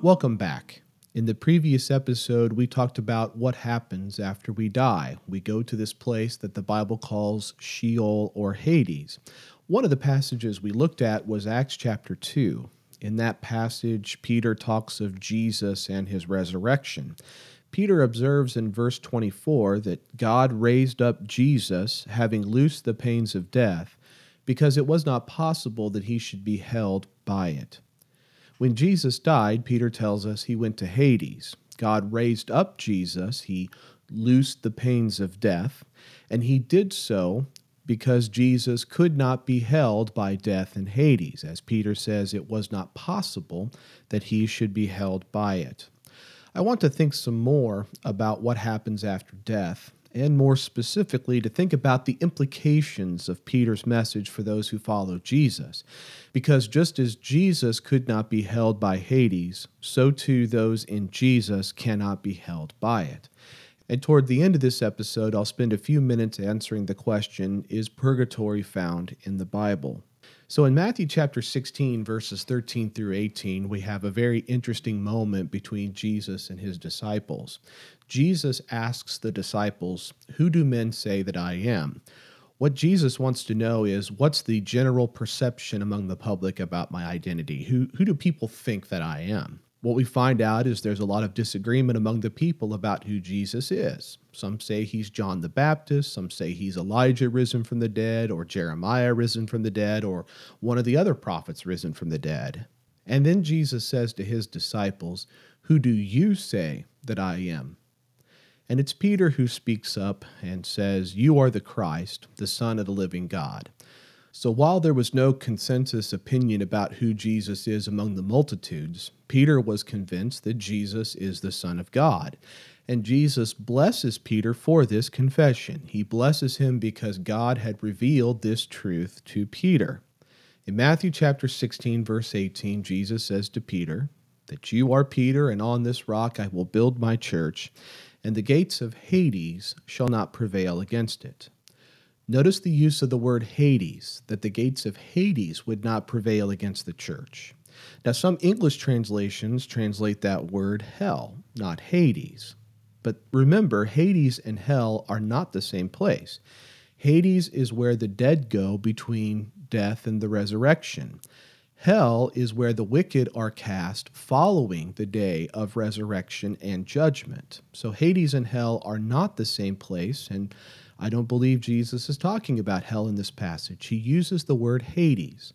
Welcome back. In the previous episode, we talked about what happens after we die. We go to this place that the Bible calls Sheol or Hades. One of the passages we looked at was Acts chapter 2. In that passage, Peter talks of Jesus and his resurrection. Peter observes in verse 24 that God raised up Jesus, having loosed the pains of death, because it was not possible that he should be held by it. When Jesus died, Peter tells us he went to Hades. God raised up Jesus, he loosed the pains of death, and he did so because Jesus could not be held by death in Hades. As Peter says, it was not possible that he should be held by it. I want to think some more about what happens after death, and more specifically, to think about the implications of Peter's message for those who follow Jesus. Because just as Jesus could not be held by Hades, so too those in Jesus cannot be held by it. And toward the end of this episode, I'll spend a few minutes answering the question Is purgatory found in the Bible? So in Matthew chapter 16, verses 13 through 18, we have a very interesting moment between Jesus and his disciples. Jesus asks the disciples, Who do men say that I am? What Jesus wants to know is what's the general perception among the public about my identity? Who, who do people think that I am? What we find out is there's a lot of disagreement among the people about who Jesus is. Some say he's John the Baptist, some say he's Elijah risen from the dead, or Jeremiah risen from the dead, or one of the other prophets risen from the dead. And then Jesus says to his disciples, Who do you say that I am? And it's Peter who speaks up and says, You are the Christ, the Son of the living God. So while there was no consensus opinion about who Jesus is among the multitudes, Peter was convinced that Jesus is the Son of God. And Jesus blesses Peter for this confession. He blesses him because God had revealed this truth to Peter. In Matthew chapter 16, verse 18, Jesus says to Peter, That you are Peter, and on this rock I will build my church, and the gates of Hades shall not prevail against it. Notice the use of the word Hades, that the gates of Hades would not prevail against the church. Now, some English translations translate that word hell, not Hades. But remember, Hades and hell are not the same place. Hades is where the dead go between death and the resurrection. Hell is where the wicked are cast following the day of resurrection and judgment. So Hades and hell are not the same place, and I don't believe Jesus is talking about hell in this passage. He uses the word Hades.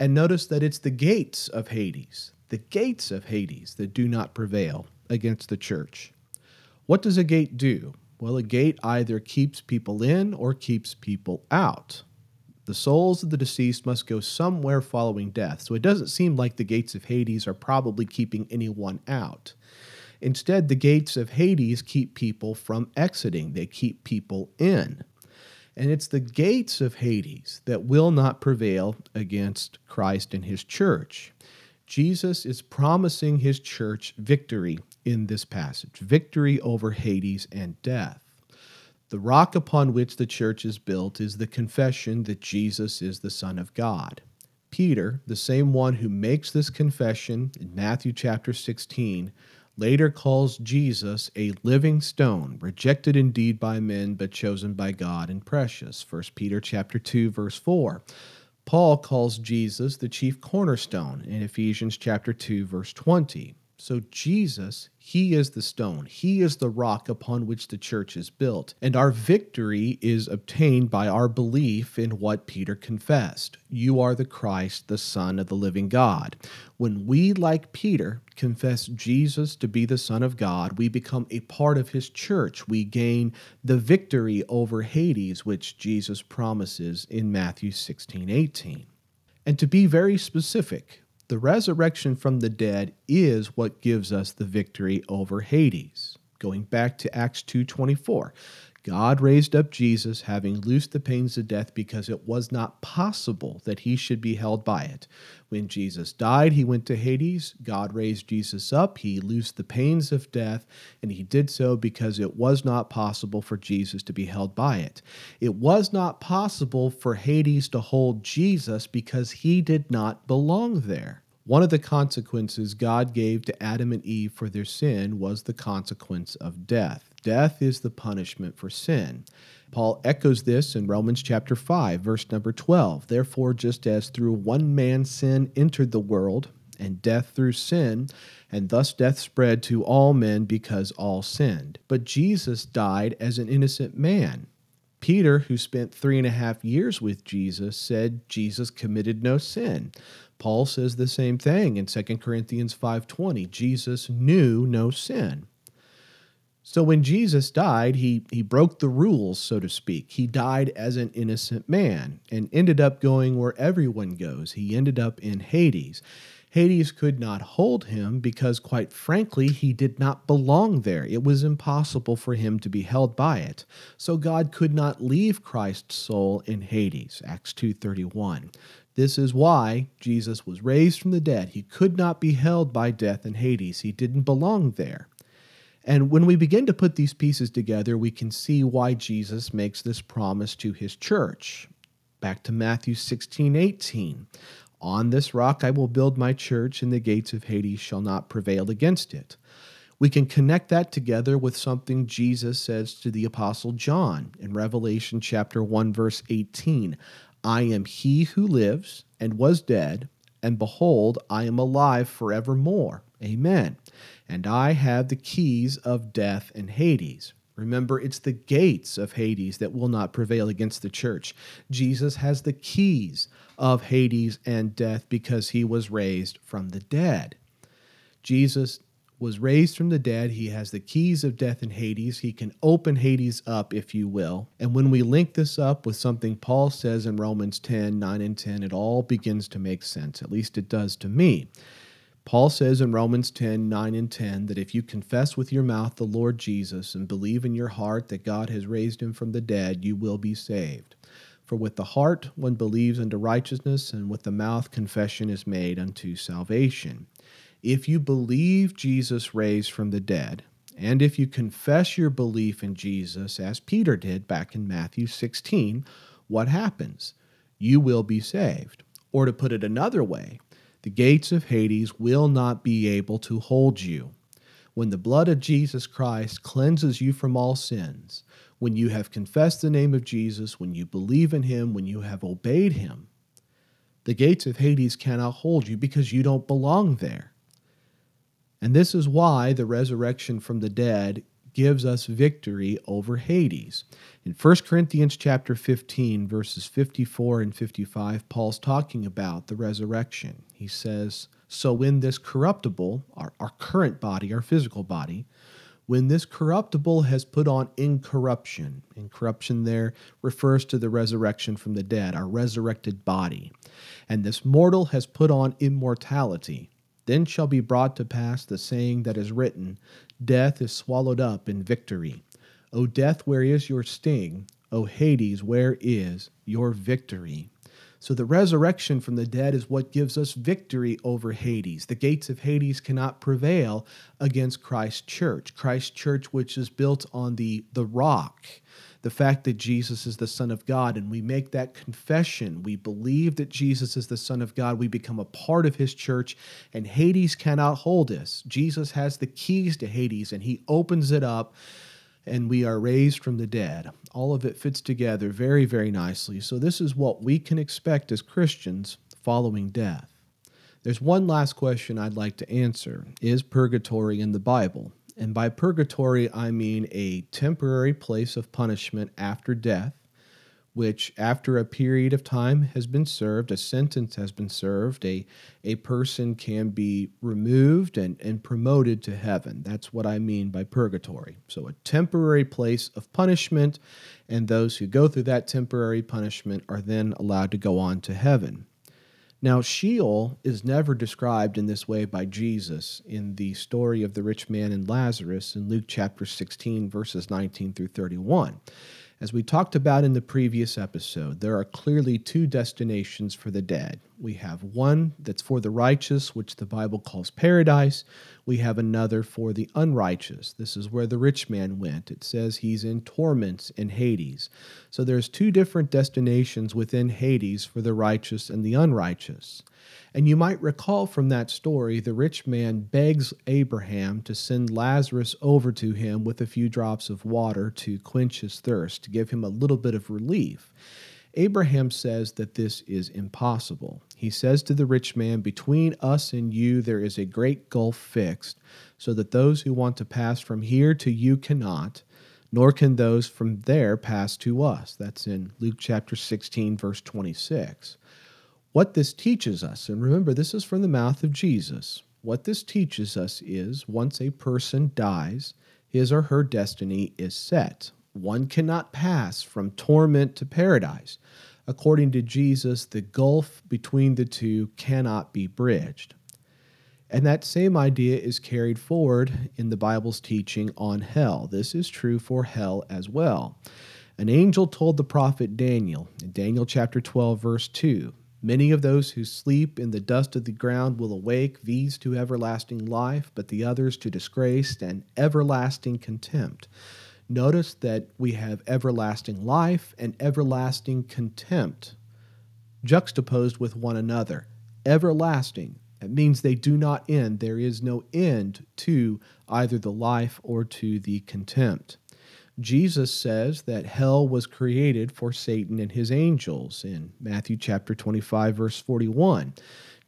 And notice that it's the gates of Hades, the gates of Hades that do not prevail against the church. What does a gate do? Well, a gate either keeps people in or keeps people out. The souls of the deceased must go somewhere following death, so it doesn't seem like the gates of Hades are probably keeping anyone out. Instead, the gates of Hades keep people from exiting, they keep people in. And it's the gates of Hades that will not prevail against Christ and his church. Jesus is promising his church victory in this passage victory over Hades and death. The rock upon which the church is built is the confession that Jesus is the Son of God. Peter, the same one who makes this confession in Matthew chapter 16, later calls Jesus a living stone, rejected indeed by men but chosen by God and precious. 1 Peter chapter 2 verse 4. Paul calls Jesus the chief cornerstone in Ephesians chapter 2 verse 20. So, Jesus, He is the stone, He is the rock upon which the church is built. And our victory is obtained by our belief in what Peter confessed You are the Christ, the Son of the living God. When we, like Peter, confess Jesus to be the Son of God, we become a part of His church. We gain the victory over Hades, which Jesus promises in Matthew 16 18. And to be very specific, the resurrection from the dead is what gives us the victory over Hades. Going back to Acts 2:24, God raised up Jesus, having loosed the pains of death, because it was not possible that he should be held by it. When Jesus died, he went to Hades. God raised Jesus up. He loosed the pains of death, and he did so because it was not possible for Jesus to be held by it. It was not possible for Hades to hold Jesus because he did not belong there. One of the consequences God gave to Adam and Eve for their sin was the consequence of death. Death is the punishment for sin. Paul echoes this in Romans chapter 5, verse number 12. Therefore, just as through one man sin entered the world, and death through sin, and thus death spread to all men because all sinned. But Jesus died as an innocent man. Peter, who spent three and a half years with Jesus, said Jesus committed no sin. Paul says the same thing in 2 Corinthians 5:20. Jesus knew no sin. So when Jesus died, he, he broke the rules, so to speak. He died as an innocent man and ended up going where everyone goes. He ended up in Hades. Hades could not hold him because, quite frankly, he did not belong there. It was impossible for him to be held by it. So God could not leave Christ's soul in Hades. Acts 2:31. This is why Jesus was raised from the dead. He could not be held by death in Hades. He didn't belong there. And when we begin to put these pieces together, we can see why Jesus makes this promise to his church. Back to Matthew 16 18. On this rock I will build my church, and the gates of Hades shall not prevail against it. We can connect that together with something Jesus says to the Apostle John in Revelation chapter 1, verse 18. I am he who lives and was dead, and behold, I am alive forevermore. Amen. And I have the keys of death and Hades. Remember, it's the gates of Hades that will not prevail against the church. Jesus has the keys of Hades and death because he was raised from the dead. Jesus was raised from the dead. He has the keys of death and Hades. He can open Hades up, if you will. And when we link this up with something Paul says in Romans 10 9 and 10, it all begins to make sense. At least it does to me. Paul says in Romans 10 9 and 10 that if you confess with your mouth the Lord Jesus and believe in your heart that God has raised him from the dead, you will be saved. For with the heart one believes unto righteousness, and with the mouth confession is made unto salvation. If you believe Jesus raised from the dead, and if you confess your belief in Jesus, as Peter did back in Matthew 16, what happens? You will be saved. Or to put it another way, the gates of Hades will not be able to hold you. When the blood of Jesus Christ cleanses you from all sins, when you have confessed the name of Jesus, when you believe in him, when you have obeyed him, the gates of Hades cannot hold you because you don't belong there. And this is why the resurrection from the dead gives us victory over Hades. In 1 Corinthians chapter 15 verses 54 and 55 Paul's talking about the resurrection. He says, "So when this corruptible, our, our current body, our physical body, when this corruptible has put on incorruption, incorruption there refers to the resurrection from the dead, our resurrected body, and this mortal has put on immortality, then shall be brought to pass the saying that is written Death is swallowed up in victory. O death, where is your sting? O Hades, where is your victory? So the resurrection from the dead is what gives us victory over Hades. The gates of Hades cannot prevail against Christ's church. Christ's church, which is built on the, the rock, the fact that Jesus is the Son of God, and we make that confession. We believe that Jesus is the Son of God. We become a part of His church, and Hades cannot hold us. Jesus has the keys to Hades, and He opens it up, and we are raised from the dead. All of it fits together very, very nicely. So, this is what we can expect as Christians following death. There's one last question I'd like to answer Is purgatory in the Bible? And by purgatory, I mean a temporary place of punishment after death, which, after a period of time has been served, a sentence has been served, a, a person can be removed and, and promoted to heaven. That's what I mean by purgatory. So, a temporary place of punishment, and those who go through that temporary punishment are then allowed to go on to heaven. Now, Sheol is never described in this way by Jesus in the story of the rich man and Lazarus in Luke chapter 16, verses 19 through 31. As we talked about in the previous episode, there are clearly two destinations for the dead. We have one that's for the righteous, which the Bible calls paradise. We have another for the unrighteous. This is where the rich man went. It says he's in torments in Hades. So there's two different destinations within Hades for the righteous and the unrighteous. And you might recall from that story, the rich man begs Abraham to send Lazarus over to him with a few drops of water to quench his thirst, to give him a little bit of relief. Abraham says that this is impossible. He says to the rich man, Between us and you there is a great gulf fixed, so that those who want to pass from here to you cannot, nor can those from there pass to us. That's in Luke chapter 16, verse 26. What this teaches us, and remember, this is from the mouth of Jesus. What this teaches us is once a person dies, his or her destiny is set. One cannot pass from torment to paradise. According to Jesus, the gulf between the two cannot be bridged. And that same idea is carried forward in the Bible's teaching on hell. This is true for hell as well. An angel told the prophet Daniel in Daniel chapter 12, verse 2 Many of those who sleep in the dust of the ground will awake, these to everlasting life, but the others to disgrace and everlasting contempt. Notice that we have everlasting life and everlasting contempt juxtaposed with one another. Everlasting, it means they do not end. There is no end to either the life or to the contempt. Jesus says that hell was created for Satan and his angels in Matthew chapter 25 verse 41.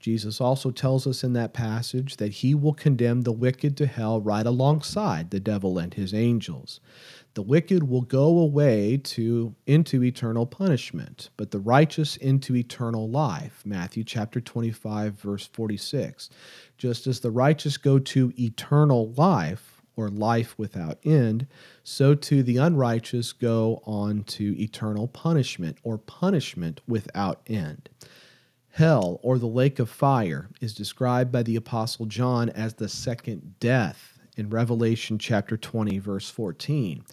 Jesus also tells us in that passage that he will condemn the wicked to hell right alongside the devil and his angels. The wicked will go away to into eternal punishment, but the righteous into eternal life. Matthew chapter 25 verse 46. Just as the righteous go to eternal life, or life without end, so too the unrighteous go on to eternal punishment or punishment without end. Hell, or the lake of fire, is described by the Apostle John as the second death in Revelation chapter 20, verse 14.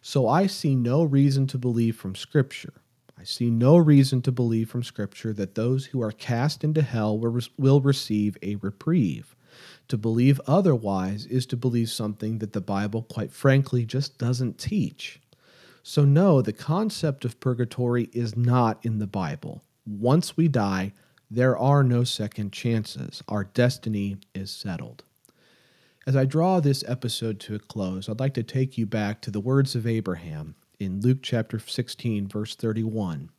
So I see no reason to believe from Scripture. I see no reason to believe from Scripture that those who are cast into hell will receive a reprieve. To believe otherwise is to believe something that the Bible, quite frankly, just doesn't teach. So, no, the concept of purgatory is not in the Bible. Once we die, there are no second chances. Our destiny is settled. As I draw this episode to a close, I'd like to take you back to the words of Abraham in Luke chapter 16, verse 31.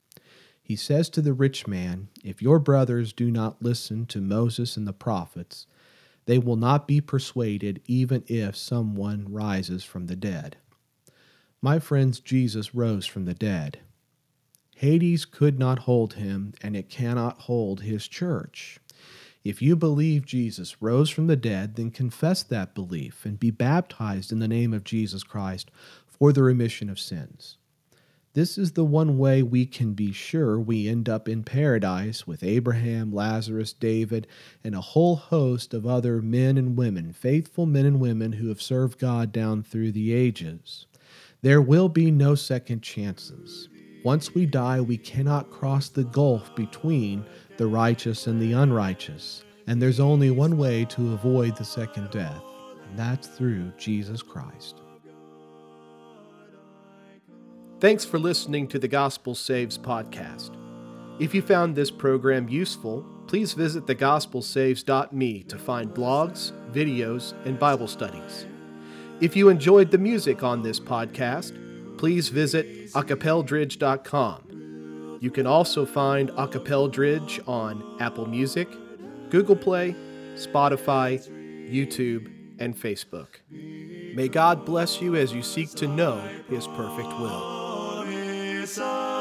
He says to the rich man, If your brothers do not listen to Moses and the prophets, they will not be persuaded even if someone rises from the dead. My friends, Jesus rose from the dead. Hades could not hold him, and it cannot hold his church. If you believe Jesus rose from the dead, then confess that belief and be baptized in the name of Jesus Christ for the remission of sins. This is the one way we can be sure we end up in paradise with Abraham, Lazarus, David, and a whole host of other men and women, faithful men and women who have served God down through the ages. There will be no second chances. Once we die, we cannot cross the gulf between the righteous and the unrighteous. And there's only one way to avoid the second death, and that's through Jesus Christ. Thanks for listening to the Gospel Saves podcast. If you found this program useful, please visit thegospelsaves.me to find blogs, videos, and Bible studies. If you enjoyed the music on this podcast, please visit acapeldridge.com. You can also find Acapeldridge on Apple Music, Google Play, Spotify, YouTube, and Facebook. May God bless you as you seek to know His perfect will. Listen.